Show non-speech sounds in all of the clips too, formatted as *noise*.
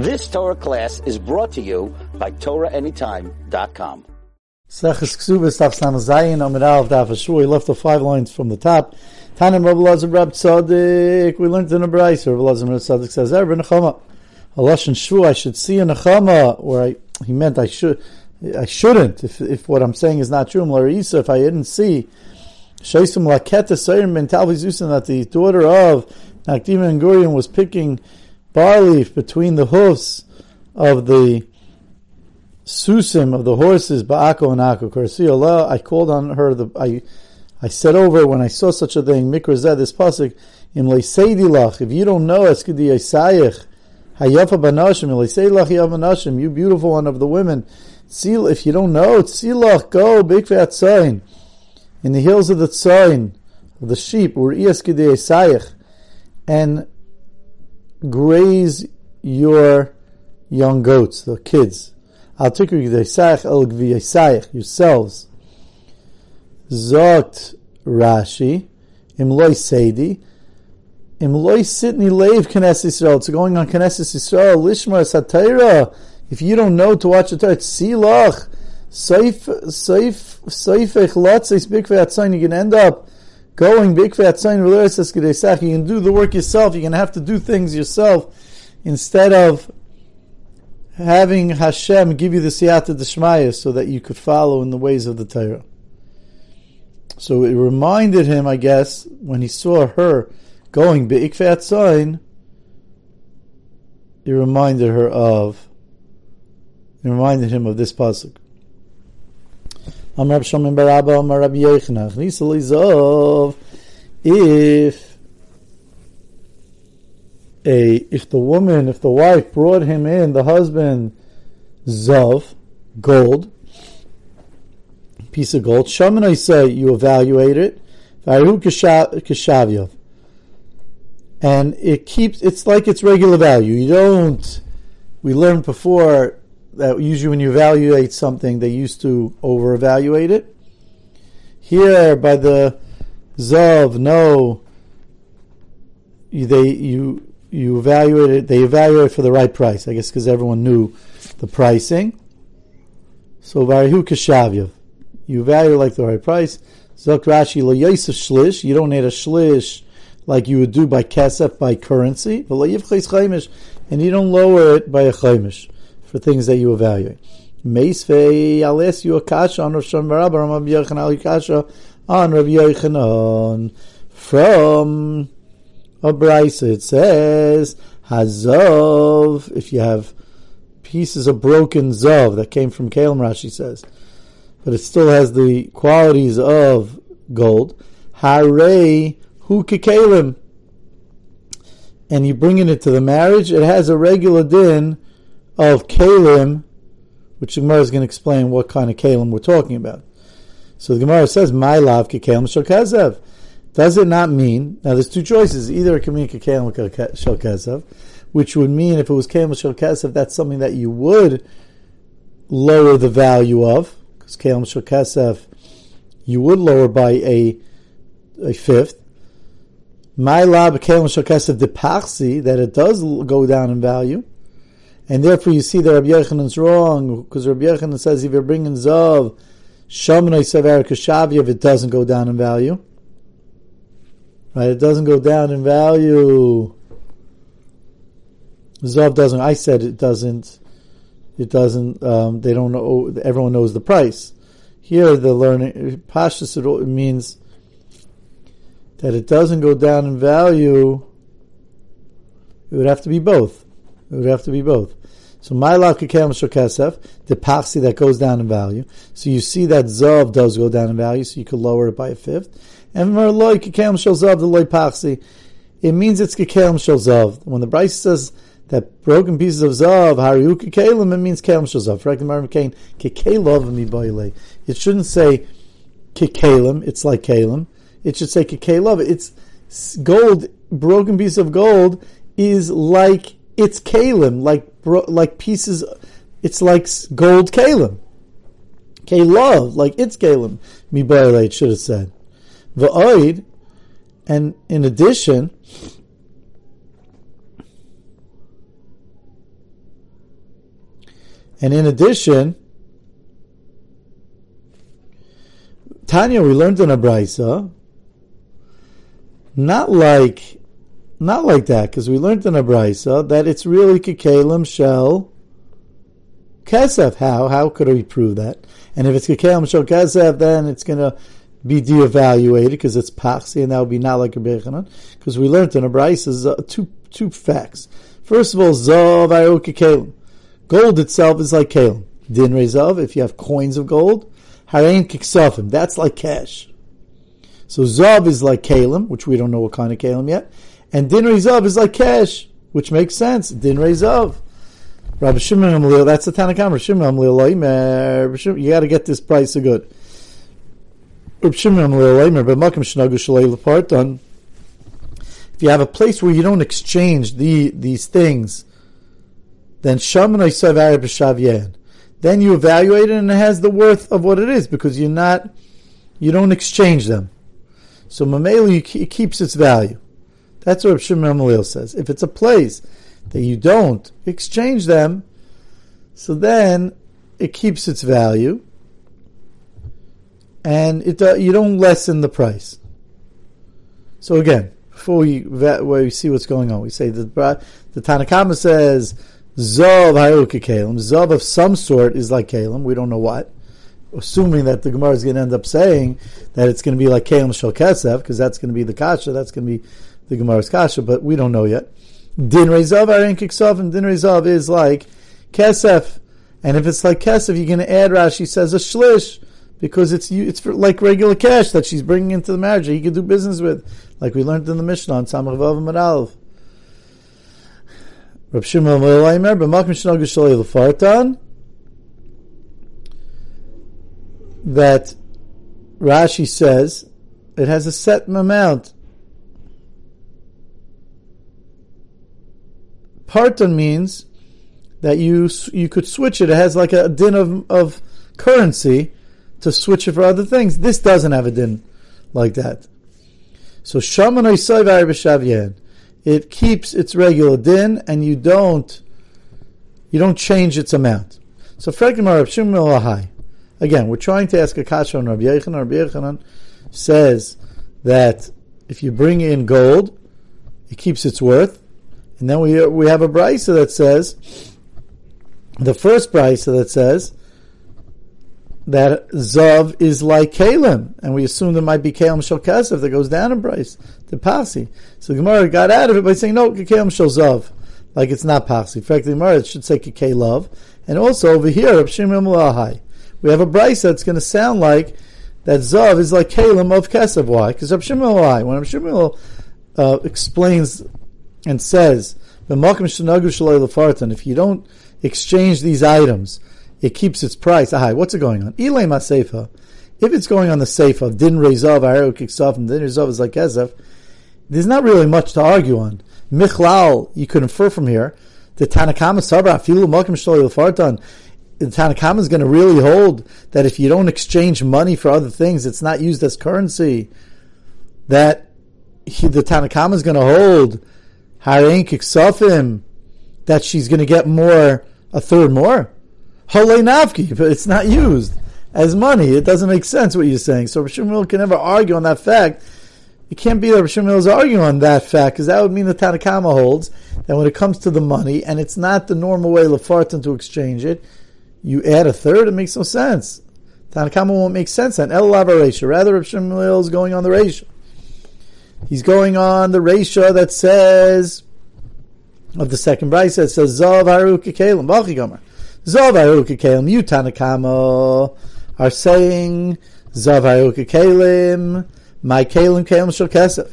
This Torah class is brought to you by TorahAnytime.com. Sechus Ksubas, Sam Zayin, Amid Alf, Daf. We left the five lines from the top. Tanim Lazar Rab Tzadik. We learned in a. Rav Lazar Rab Tzadik says, Erev Nechama. Halash and Shvu, I should see a Nechama, where I, he meant I should, I shouldn't, if, if what I'm saying is not true, Mlarisa, if I didn't see, Shaisim Laketa Ben Talvizusin, that the daughter of Nakdim and Gurion was picking barley between the hoofs of the susim of the horses, Ba'ako and Ako. Kursi I called on her, the, I, I said over when I saw such a thing, Mikra this pasuk, in Leiseidilach, if you don't know, Eskidi Yisayich, Hayafa Banashim, Leiseidilach Hayafa Banashim, you beautiful one of the women, if you don't know, Tzilach, go, Bikvat Tzayin, in the hills of the Tzayin, of the sheep, or Eskidi Yisayich, and graze your young goats, the kids. Al tikri el yourselves. Zot Rashi, imloy seidi, imloy sitni leiv Knesset Yisrael. It's going on Knesset Yisrael. Lishma satira. If you don't know to watch the Torah, silach. Seif, seif, seifech lotzes bikve atzayin. You can end up going. You can do the work yourself. You're going to have to do things yourself instead of having Hashem give you the siyata d'shmaya so that you could follow in the ways of the Torah. So it reminded him, I guess, when he saw her going be'ikfat sign, it reminded her of, it reminded him of this pasuk. If a if the woman, if the wife brought him in, the husband, zov gold, piece of gold. Shaman, I say you evaluate it. And it keeps. It's like its regular value. You don't. We learned before that usually when you evaluate something, they used to over evaluate it. Here, by the zav, no. They you you evaluate it, they evaluate for the right price, I guess because everyone knew the pricing. So Varihu Kashavyev. You value like the right price. Zok Rashi Lo Yosef Shlish. You don't need a Shlish like you would do by Kesef, by currency. And you don't lower it by a Chaimish for things that you evaluate. I'll ask you a kasha on Rav Yochanan, kasha on Yochanan from a brisa. It says hazov. If you have pieces of broken zov that came from Kalim, Rashi says, but it still has the qualities of gold. Hare hu kalim. And you bring it into the marriage, it has a regular din of kalim, which the Gemara is going to explain what kind of kalim we're talking about. So the Gemara says, "My love kekalim shokazev." Does it not mean now? There's two choices. Either it can mean kakelim shel kesav, which would mean if it was kelim shel kesav, that's something that you would lower the value of because kelim shel kesav you would lower by a a fifth. My lab kelim shel kesav depachsi that it does go down in value. And therefore, you see that Rabbi Yochanan's wrong because Rabbi Yochanan says if you're bringing zav, shamanay sever kashavyev, it doesn't go down in value. Right? It doesn't go down in value. Zav doesn't. I said it doesn't. It doesn't. Um, they don't know. Everyone knows the price. Here, the learning pashas it means that it doesn't go down in value. It would have to be both. It would have to be both. So my lav kekem shokesef, the paxi that goes down in value. So you see that zav does go down in value, so you could lower it by a fifth. And my loy kekem zav the loy paxi, it means it's kekem zav. When the brisa says that broken pieces of zav hariu kekelim, it means kekem zav. For Kain kekelov mi It shouldn't say kekelim. It's like kelim. It should say kekelov. It's gold. Broken piece of gold is like it's kalim, like like pieces. It's like gold kalim. Kalov, like it's kalim. Mibayla, should have said. Va'oid, and in addition, And in addition, Tanya, we learned in a not like, not like that, because we learned in a brisa that it's really kikelim shell kesef. How? How could we prove that? And if it's kikelim shell kesef, then it's going to be de-evaluated because it's paxi, and that would be not like a bechanan. Because we learned in a brisa uh, two two facts. First of all, zav kikelim. Gold itself is like kalim. Din rezav, if you have coins of gold, harein kiksafim, that's like cash. So zav is like kalim, which we don't know what kind of kalim yet, and din rezav is like cash, which makes sense. Din rezav. Rabbi Shimon Amlil, that's the Tanakh Rabbi Shimon Amlil, you got to get this price of good. Rabbi Shimon Amlil, but Makam Shnagu Shalei Lepartan. If you have a place where you don't exchange the these things then Shaman B'Shavyen. Then you evaluate it and it has the worth of what it is because you're not, you don't exchange them. So Mamela, keeps its value. That's what Shimon Malil says. If it's a place that you don't exchange them, so then it keeps its value and it uh, you don't lessen the price. So again, before we, we see what's going on, we say that the Tanakhama says Zov Hayuka Kalim. Zov of some sort is like Kalim. We don't know what. Assuming that the Gemara is going to end up saying that it's going to be like Kalim Shal Kesef, because that's going to be the Kasha, that's going to be the Gemara's Kasha, but we don't know yet. Din Rezav Arin Kiksov, and Din Rezav is like Kesef. And if it's like Kesef, you're going to add, Rashi says, a Shlish, because it's it's like regular cash that she's bringing into the marriage that he can do business with, like we learned in the Mishnah on Samach Vav and Rab Shimon Leimer, b'makim shnag shalei lefartan, that Rashi says it has a set amount. Parton means that you you could switch it. It has like a din of, of currency to switch it for other things. This doesn't have a din like that. So shaman it keeps its regular din, and you don't you don't change its amount. So Again, we're trying to ask a kasha on Rabbi Yochanan. Rabbi Yochanan says that if you bring in gold, it keeps its worth. And then we we have a brisa that says the first brisa that says that Zav is like Kalim, and we assume there might be Kalim Shal Kesef that goes down in price to Pasi. So Gemara got out of it by saying, no, Kalim Shal Zav, like it's not Pasi. In fact, the Gemara should say Kikay Love. And also over here, we have a brisa that's going to sound like that Zav is like Kalim of Kesef. Why? Because Rab Shimon when Shimon uh, explains and says, if you don't exchange these items, it keeps its price. Ahai, what's it going on? If it's going on the safe of Din Rezav, Aero Kiksaf, and Din Rezav is like Ezef, there's not really much to argue on. Michlal, you could infer from here, the Tanakama Sabra, Filu Malkim Lefartan, the Tanakama is going to really hold that if you don't exchange money for other things, it's not used as currency. That he, the Tanakama is going to hold Harein Kiksafim, that she's going to get more, a third more. Navki, but it's not used as money. It doesn't make sense what you're saying. So Rishon can never argue on that fact. It can't be that Rishon is arguing on that fact because that would mean the Tanakama holds that when it comes to the money and it's not the normal way Lefartan to exchange it, you add a third. It makes no sense. Tanakama won't make sense on El. Rather, Rishon is going on the ratio. He's going on the ratio that says of the second price that says Zav Haru Kikelim Bachigomer. Zavayu Kekelim, you Tanakama are saying Zavayu Kekelim, my Kalim Kalim Shal Kesef.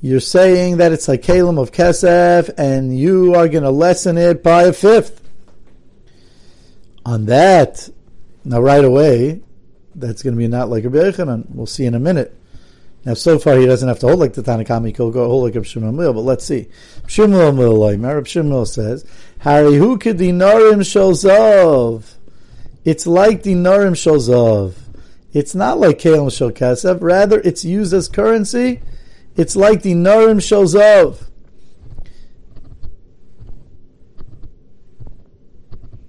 You're saying that it's like Kalim of Kesef, and you are going to lessen it by a fifth. On that, now right away, that's going to be not like a Yochanan. We'll see in a minute. Now, so far, he doesn't have to hold like the Tanakami, he go hold like Reb but let's see. Reb Shimon Reb Shimon says, Harihu dinarim shel It's like the dinarim shel It's not like kelim shel. Rather, it's used as currency. It's like dinarim shel zav.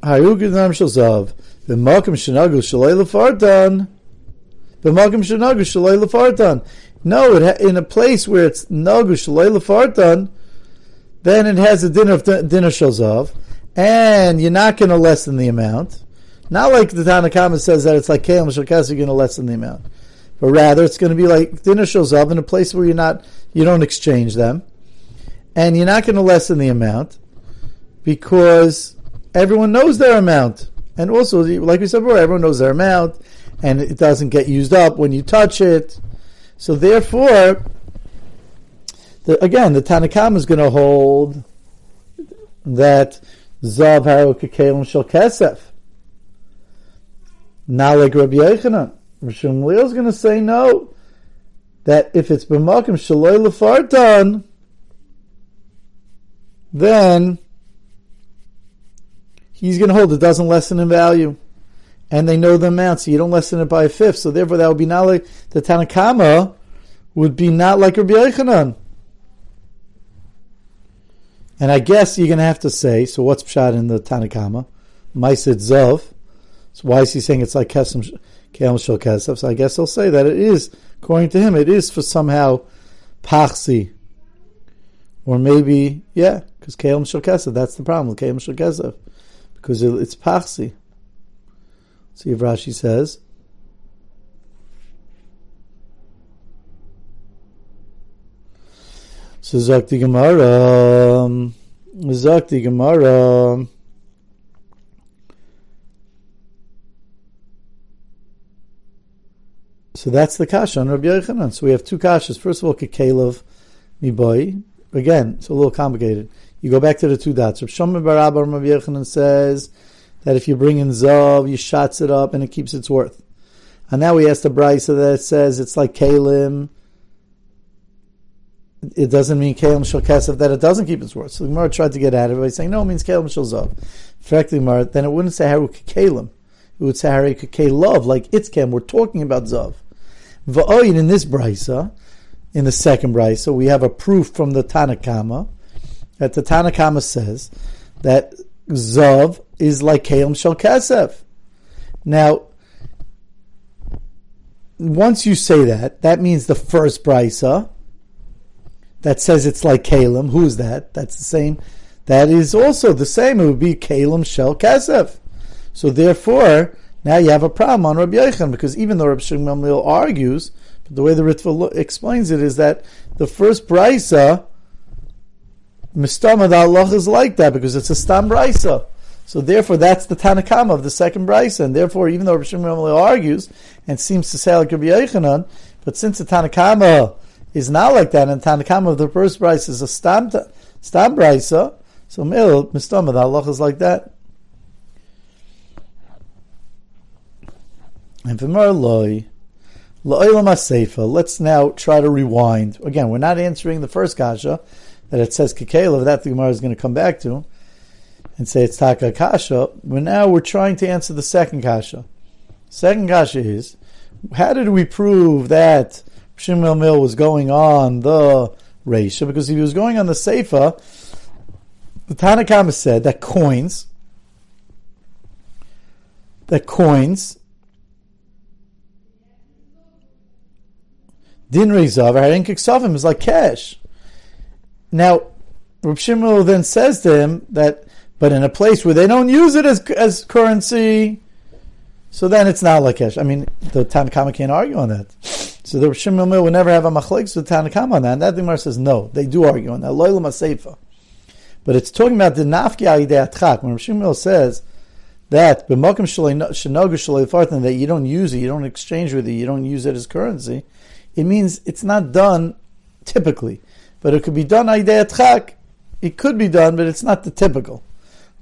Hayuginam Shalzav, B'makim Shenagu Shalei Lefartan, B'makim Shenagu Shalei Lefartan. No, it ha- in a place where it's Nagu Shalei Lefartan, then it has a dinner of dinner Shalzav, and you're not going to lessen the amount. Not like the Tanakama says that it's like Kalim Shalkas, you're going to lessen the amount. But rather, it's going to be like dinner Shalzav in a place where you're not, you don't exchange them. And you're not going to lessen the amount because everyone knows their amount. And also, like we said before, everyone knows their amount, and it doesn't get used up when you touch it. So therefore, the, again, the Tanakam is going to hold that Zav Haru Kekelim Shel Kesef. Like Rabbi Yochanan, Rishon Leil is going to say no, that if it's B'makim Shaloi Lefartan, then he's going to hold it doesn't lessen in value. And they know the amount, so you don't lessen it by a fifth. So therefore, that would be not like the Tanakama would be not like Rabbi Yochanan. And I guess you're going to have to say, so what's Pshat in the Tanakama? Maisid Zav. So why is he saying it's like Kesem Shel Kesef? So I guess he'll say that it is, according to him, it is for somehow Pachsi. Or maybe, yeah, because Kelim Shel Kesef, that's the problem with Kelim Shel Kesef. Because it's Pachsi. See if Rashi says. So Zakti Gemara, Zakti Gemara. So that's the kasha on Rabbi Yochanan. So we have two kashas. First of all, Kekelev Miboy. Again, it's a little complicated. You go back to the two dots. Rav Shimon bar Abba Rabbi Yochanan says that if you bring in Zav, you shots it up and it keeps its worth. And now we asked the Brisa that says it's like Kalim. It doesn't mean Kalim Shal Kesef that it doesn't keep its worth. So the Gemara tried to get at it by saying, no, it means Kalim Shal Zav. Correctly, Gemara, then it wouldn't say Haru Kalim. It would say Haru Love, like it's Itzkem. We're talking about Zav. Va'oyin in this Brisa, in the second Brisa, we have a proof from the Tanakama that the Tanakama says that Zav is like Kalim Shel Kesef. Now, once you say that, that means the first brisa that says it's like Kalim. Who's that? That's the same. That is also the same. It would be Kalim Shel Kesef. So therefore, now you have a problem on Rabbi Yechon because even though Rabbi Shimon argues, but the way the Ritva explains it is that the first brisa, Mistama Allah is like that because it's a stam brisa. So therefore, that's the Tanakama of the second brisa, and therefore, even though Rabbi Shimon argues and seems to say like Rabbi Yochanan, but since the Tanakama is not like that, and the Tanakama of the first brisa is a stam stam brisa, so mil mistama the Allah is like that. And v'mar loy. Let's now try to rewind. Again, we're not answering the first kasha that it says kekela. That the Gemara is going to come back to and say it's taka kasha. But now we're trying to answer the second kasha. Second kasha is how did we prove that Shimon Mill was going on the Reisha? Because if he was going on the Seifa, the Tanakama said that coins, that coins Din Rezav, Harin Kiksavim is like cash. Now, Reb then says to him that, but in a place where they don't use it as, as currency, so then it's not like cash. I mean, the Tanakama can't argue on that. So the Shimon will never have a machlek with Tanakama on that. And that Gemara says no, they do argue on that. Loilam Seifa. But it's talking about the nafki atchak. When Shimon says that b'makim shenoga shalei that you don't use it, you don't exchange with it, you don't use it as currency, it means it's not done typically, but it could be done chak. It could be done, but it's not the typical.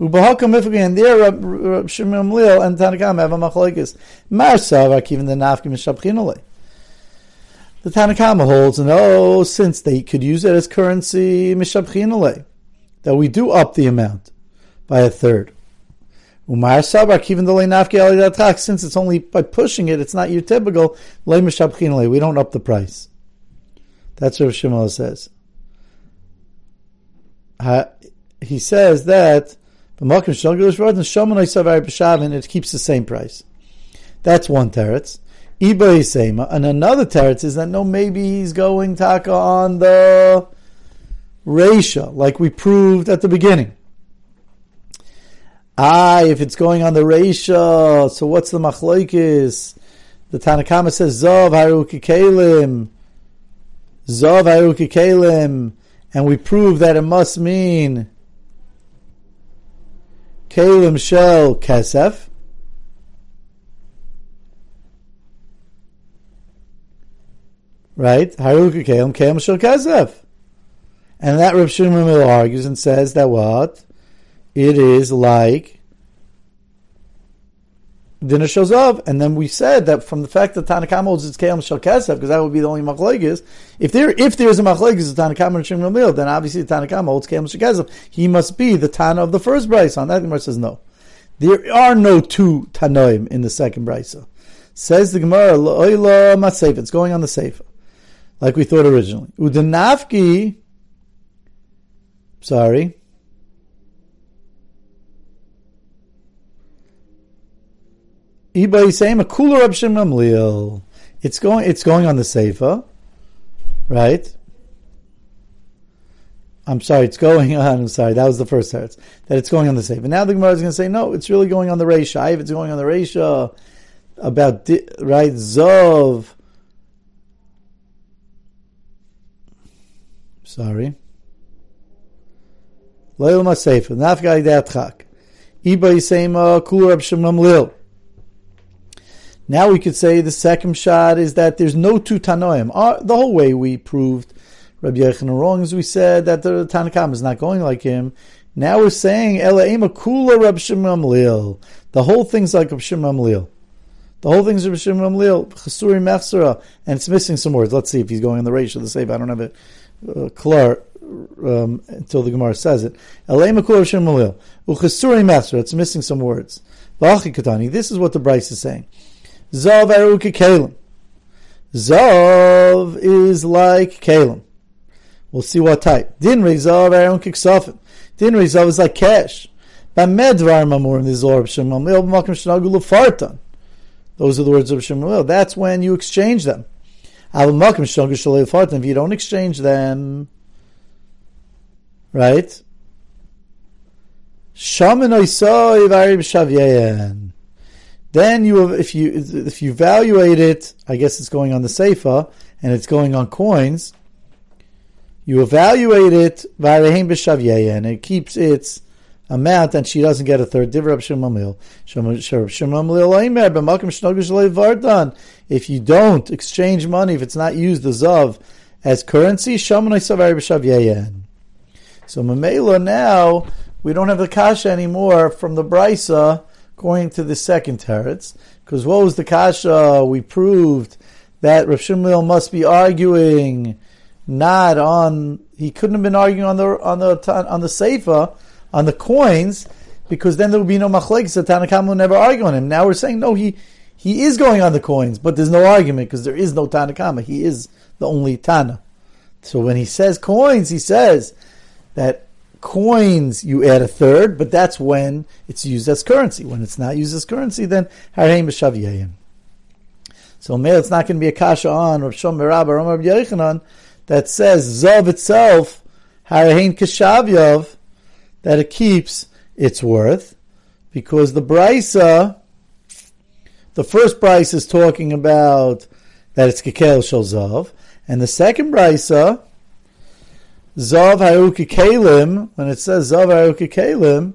And there uh, Rab Shimon Lil and Tanakam have a machlekes. Marsav even the nafki mishabchinole. The Tanakama holds, and oh, since they could use it as currency mishabchinole, that we do up the amount by a third. Umar sabak, even though nafki since it's only by pushing it, it's not your typical le We don't up the price. That's what Shmuel says. He says that B'makim and shomanoi savar b'shavin, it keeps the same price. That's one teretz. Iba Isema. And another teretz is that no, maybe he's going taka on the Reisha, like we proved at the beginning. Ah, if it's going on the Reisha, so what's the machlokes? The Tanakama says Zav Haruki Kalim. Zav Haruki Kalim. And we prove that it must mean Kalim Shel Kesef. Right? Haruki Kalim Kalim Shel Kesef. And that Rav Shimon argues and says that what? It is like dinner shows up, and then we said that from the fact that Tanakam holds its Keil Shal Kesef, because that would be the only machlekes. If there, if there's a machlekes of Tanakam and Shimon Mil, then obviously Tanakam holds Keil Shal Kesef. He must be the Tana of the first brisa. On that, Gemara says no. There are no two Tanoim in the second brisa. Says the Gemara, Lo'ila Masef. It's going on the Sefer, like we thought originally. Udanafki. Sorry. Iba saying a cooler Rab Shimon It's going. It's going on the Seifa, right? I'm sorry. It's going *laughs* on. I'm sorry. That was the first teretz that it's going on the Seifa. Now the Gemara is going to say no. It's really going on the Reisha. If it's going on the Reisha about right Zov. Sorry. Leil Maseifa. Nafgai Datchak. Iba Yisema Kula Rab Shimon Lil. Now we could say the second shot is that there's no two Tanoim. Uh, the whole way we proved Rabbi Yechon wrong is we said that the Tanakam is not going like him. Now we're saying Elaima Kula Rab Shimon Lil. The whole thing's like Rab Shimon Lil. The whole thing's Rab Shimon Lil. Chasuri Mechsera. And it's missing some words. Let's see if he's going in the ratio the save. I don't have it uh, clear um, until the Gemara says it. Elaima Kula Rab. Uchasuri Mechsera. It's missing some words. This is what the brisa is saying. Zav Aruki Kalim. Zav is like Kalim. We'll see what type. Dinri Zav Aruki Ksafim. Dinri Zav is like cash. Bamedvar Mamurim the Zorb Shemamil B'makim Shnagul Fartan. Those are the words of Shemamil. That's when you exchange them. If you don't exchange them, right? Shaman. Then you, if you if you evaluate it, I guess it's going on the seifa and it's going on coins. You evaluate it by the heim and it keeps its amount, and she doesn't get a third. If you don't exchange money, if it's not used as of as currency, so Mamela now we don't have the kasha anymore from the brisa going to the second teretz, because what was the kasha? We proved that Rav Shmuel must be arguing not on. He couldn't have been arguing on the on the on the seifa on the coins, because then there would be no machlekes. The Tanakam will never argue on him. Now we're saying no, he he is going on the coins, but there's no argument because there is no Tanakama. He is the only Tana. So when he says coins, he says that coins, you add a third, but that's when it's used as currency. When it's not used as currency, then hareim b'shaviyayim. So male, it's not going to be a kasha on Rav Shom Merab or Rav Yochanan that says zav itself harein kashavyav that it keeps its worth because the brisa, the first brisa is talking about that it's kekel shel zav, and the second brisa Zav Hayuki Kalim, when it says Zav Hayuki Kalim,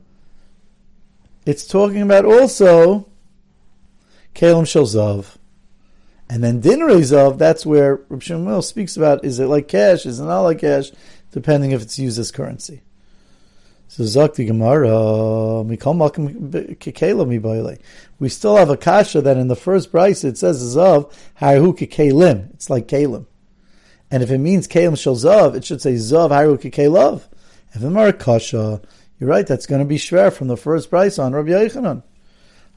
it's talking about also Kalim Shel Zav. And then Dinrei Zav, that's where Reb Shmuel speaks about is it like cash, is it not like cash, depending if it's used as currency. So Zakti Gemara, we still have a kasha that in the first price it says Zav Hayu Kalim. It's like Kalim. And if it means Kalim Shel Zav, it should say Zav Haruki Kalav. If it were Kasha, you're right, that's going to be Shver from the first price on Rabbi Yochanan.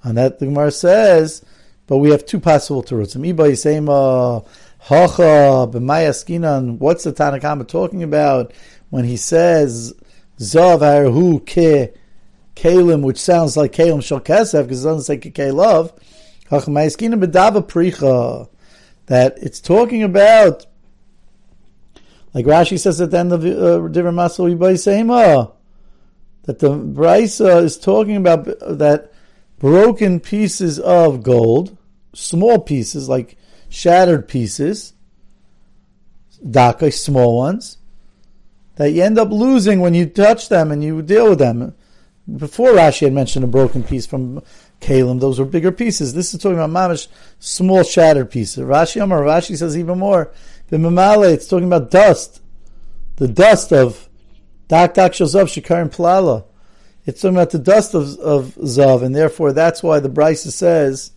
On that, the Gemara says, but we have two possible terutzim. Iba Yisema, Hacha, B'mayaskinan, what's the Tanakama talking about when he says, Zav Haru Ke kalim, which sounds like kalim shal kesef because it doesn't say kekei That it's talking about, like Rashi says at the end of uh, different Masal Yibai that the Brisa is talking about that broken pieces of gold, small pieces like shattered pieces, dakai, small ones, that you end up losing when you touch them and you deal with them. Before Rashi had mentioned a broken piece from Kalim, those were bigger pieces. This is talking about mamish, small shattered pieces. Rashi Amar, Rashi says even more. Bimamale, it's talking about dust, the dust of dak dak shazav shikarim plala. It's talking about the dust of, of zav, and therefore that's why the Brisa says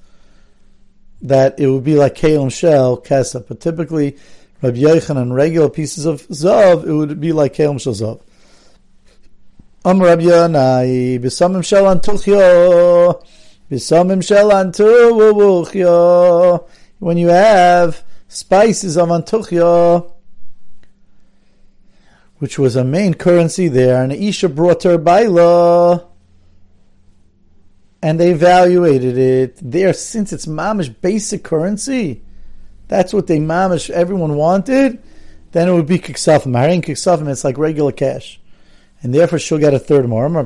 that it would be like kalim shell kesef. But typically, Rabbi Yochanan, regular pieces of zav, it would be like keom shel zav. Am Rabbi Yonai, b'samim shel antuchyo, b'samim shel antuchyo. When you have spices of antuchyo, which was a main currency there, and Isha brought her baila, and they evaluated it there since it's mamish basic currency that's what they mamish everyone wanted, then it would be kiksafim. Harin kiksafim, it's like regular cash. And therefore she'll get a third more. The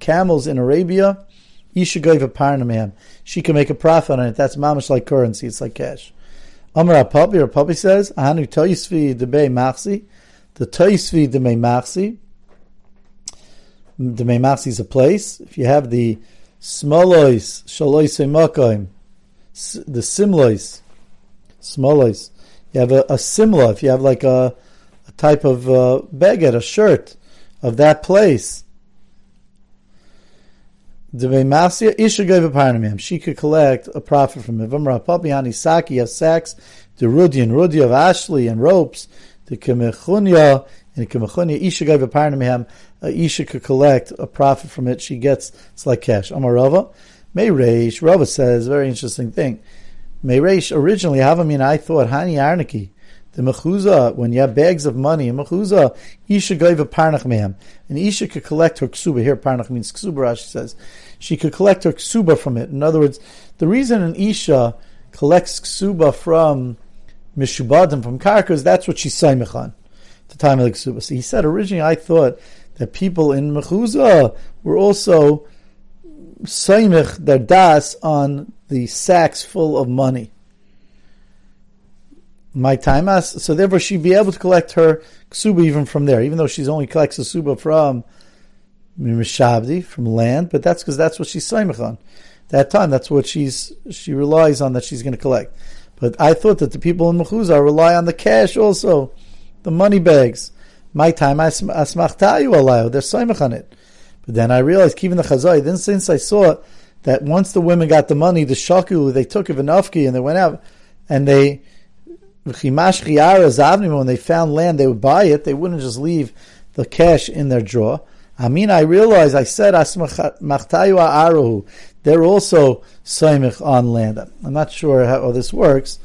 camels in Arabia, Isha gave a parnamam. She can make a profit on it. That's mamish like currency. It's like cash. Amar Papi, or Papi says, Ahanu toyisvi debei machsi. The toyisvi debei machsi. Debei machsi is a place. If you have the Smolois, shalois makaim, the simlois, smolois. You have a, a simla, if you have like a, a type of uh, baguette, a shirt of that place. She could collect a profit from it. Vamra papiani saki of sacks, the rudi and rudi of Ashley and ropes, the kemechunya and kemechunya isha gave a parnamiam uh, Isha could collect a profit from it. She gets it's like cash. Amarava, reish. Rava says very interesting thing. May Reish, originally Havamin. I thought Hani Arniki. The mechuza, when you have bags of money, in mechuza, Isha gave a parnach mehem. And Isha could collect her ksuba. Here, parnach means ksuba, Rashi says. She could collect her ksuba from it. In other words, the reason an Isha collects ksuba from mishubadim, from karkas, that's what she's saimich the time of the ksuba. So he said, originally I thought that people in Mechuzah were also saimich their das on the sacks full of money. My time so therefore she'd be able to collect her ksuba even from there, even though she's only collects a suba from mishabdi from land, but that's because that's what she's saimich on. That time, that's what she's she relies on that she's going to collect. But I thought that the people in Mechuzah rely on the cash also, the money bags my time asmachtayu alayu. They're soimach on it. But then I realized, even the chazai, then since I saw it, that once the women got the money, the shaku, they took of an and they went out and they, when they found land, they would buy it. They wouldn't just leave the cash in their drawer. I mean, I realized, I said, aruhu. They're also soimich on land. I'm not sure how this works.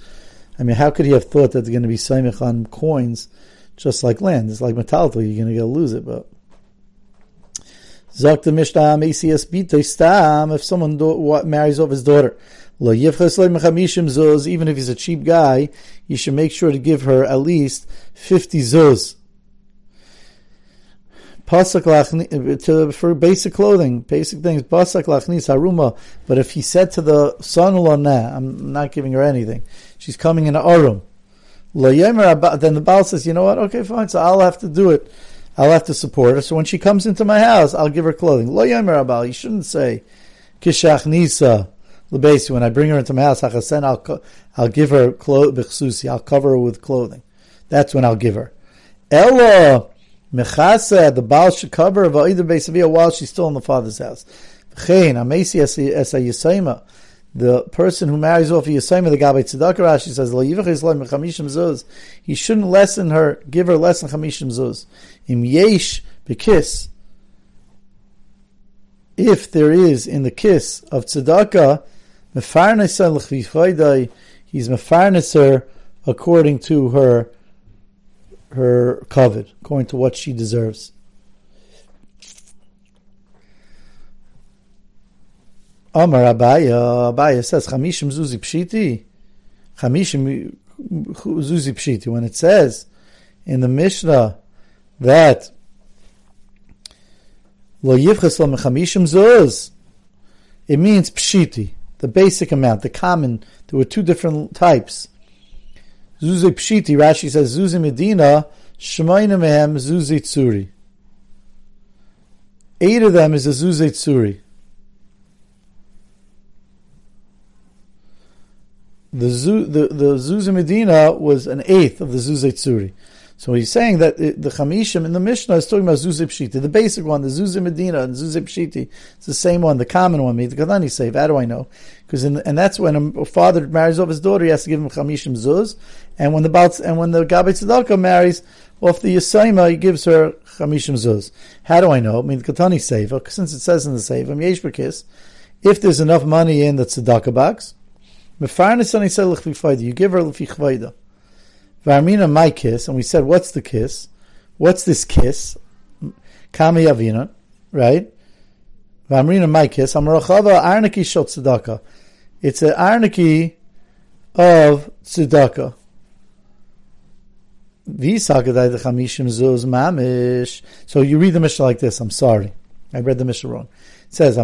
I mean, how could he have thought that they're going to be soimich on coins? just like land. It's like metaltal, you're going to go lose it. But Zok the Mishnah ACS Bito if someone marries off his daughter. Even if he's a cheap guy, you should make sure to give her at least 50 zuz. Uh, to, for basic clothing, basic things. But if he said to the son-in-law, nah, I'm not giving her anything. She's coming in arum. Uh, then the Baal says, you know what? Okay, fine. So I'll have to do it. I'll have to support her. So when she comes into my house, I'll give her clothing. Lo yomer uh, abal. You shouldn't say kishach nisa lebesi. When I bring her into my house, I'll I'll give her clothes, I'll cover her with clothing. That's when I'll give her. Ella mechasa. The Baal should cover her either while she's still in the father's house. V'chein amesi esa yisayma the person who marries off Yisayim the Gabbai Tzedakah Rashi says He shouldn't lessen her, give her less than Chamishim Zuz. Im Yesh Bekis. If there is in the kiss of Tzedakah, Mefarnesa l'chichoidai, he's mefarneser according to her her covet, according to what she deserves. Amar Abaye, Abaye says, Chamishim Zuzi Pshiti. Chamishim Zuzi Pshiti. When it says in the Mishnah that Lo Yivches Lo Mechamishim Zuz, it means Pshiti the basic amount, the common. There were two different types. Zuzi Pshiti, Rashi says, Zuzi Medina, Shemaina Mehem Zuzi Tsuri. Eight of them is a Zuzi Tsuri. the Zu, the the Zuzah Medina was an eighth of the Zuzi Tzuri. So he's saying that the, Chamishim in the Mishnah is talking about Zuzah Pshiti, the basic one, the Zuzah Medina and Zuzah Pshiti. It's the same one, the common one. The Kadani say, how do I know? Because and that's when a father marries off his daughter, he has to give him Chamishim Zuz, and when the Baltz, and when the Gabbai Tzedakah marries off the Yisayma, he gives her Chamishim Zuz. How do I know? I mean, the Katani Seva, since it says in the Seva, Yesh if there's enough money in the Tzedakah box. You give her l'fichvayda. Varmina my kiss, and we said, what's the kiss? What's this kiss? Kami avina, right? Varmina my kiss. Amarachava arniki shot tzedakah. It's an arniki of tzedakah. So you read the Mishnah like this. I'm sorry. I read the Mishnah wrong. It says,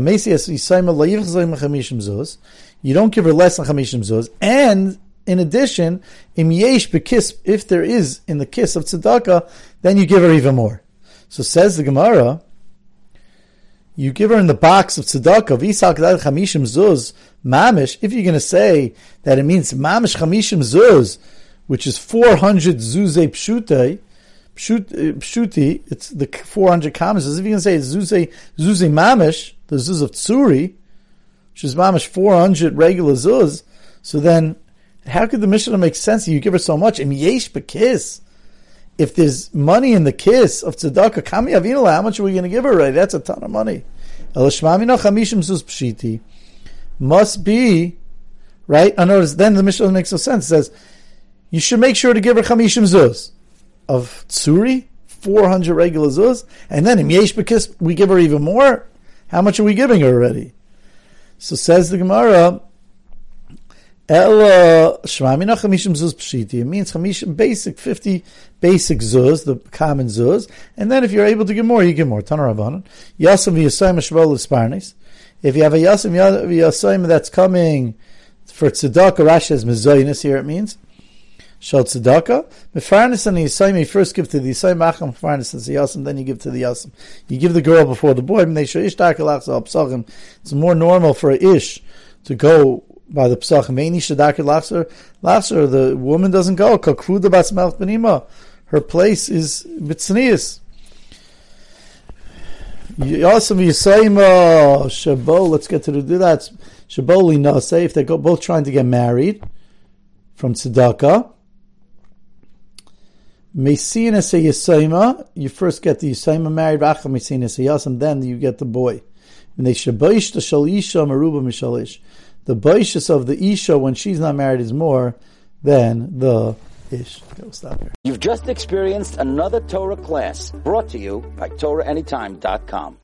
you don't give her less than chamishim zuz, and in addition, yesh if there is in the kiss of tzedakah, then you give her even more. So says the Gemara, you give her in the box of tzedakah, mamish, if you're going to say that it means mamish chamishim zuz, which is 400 zuze pshute, uh, pshuti, it's the 400 commas, if you can say zuze, zuze mamish, the zuz of tsuri, which is mamish 400 regular zuz, so then how could the Mishnah make sense? You give her so much. Im yesh kiss. If there's money in the kiss of tzedakah, kami avinala, how much are we going to give her? Right, that's a ton of money. Must be right. I notice then the Mishnah makes no sense. It says you should make sure to give her chamishim zuz of tsuri, four hundred regular zuz, and then im yesh we give her even more. How much are we giving her already? So says the Gemara, Ella Shmamina Chamishim Zuz Pshiti. It means Chamishim basic, 50 basic Zuz, the common Zuz. And then if you're able to get more, you get more. Tana Rabbanan. Yasam V'Yasayim Shvol Sparnis. If you have a Yasam V'Yasayim that's coming for Tzedakah, Rashi says Mezoyinus here it means. Shal tzedakah. Mefarnis and the Yisayim, you first give to the Yisayim, Acham Mefarnis and the Yasim, then you give to the Yasim. You give the girl before the boy. It's more normal for a ish to go by the psachim. Meini shadakir lachser, lachser, the woman doesn't go. Kakfuda bas benima. Her place is mitznius. Yasim Yisayim, Shabo, let's get to the, do that. Shabo say if they're both trying to get married from tzedakah, Mesina say Yisayma, you first get the Yisayma married, Racha Mesina Yasam, then you get the boy. And they Shaboish the baishas of the Isha when she's not married is more than the Ish. Okay, we'll stop here. You've just experienced another Torah class brought to you by TorahAnytime.com.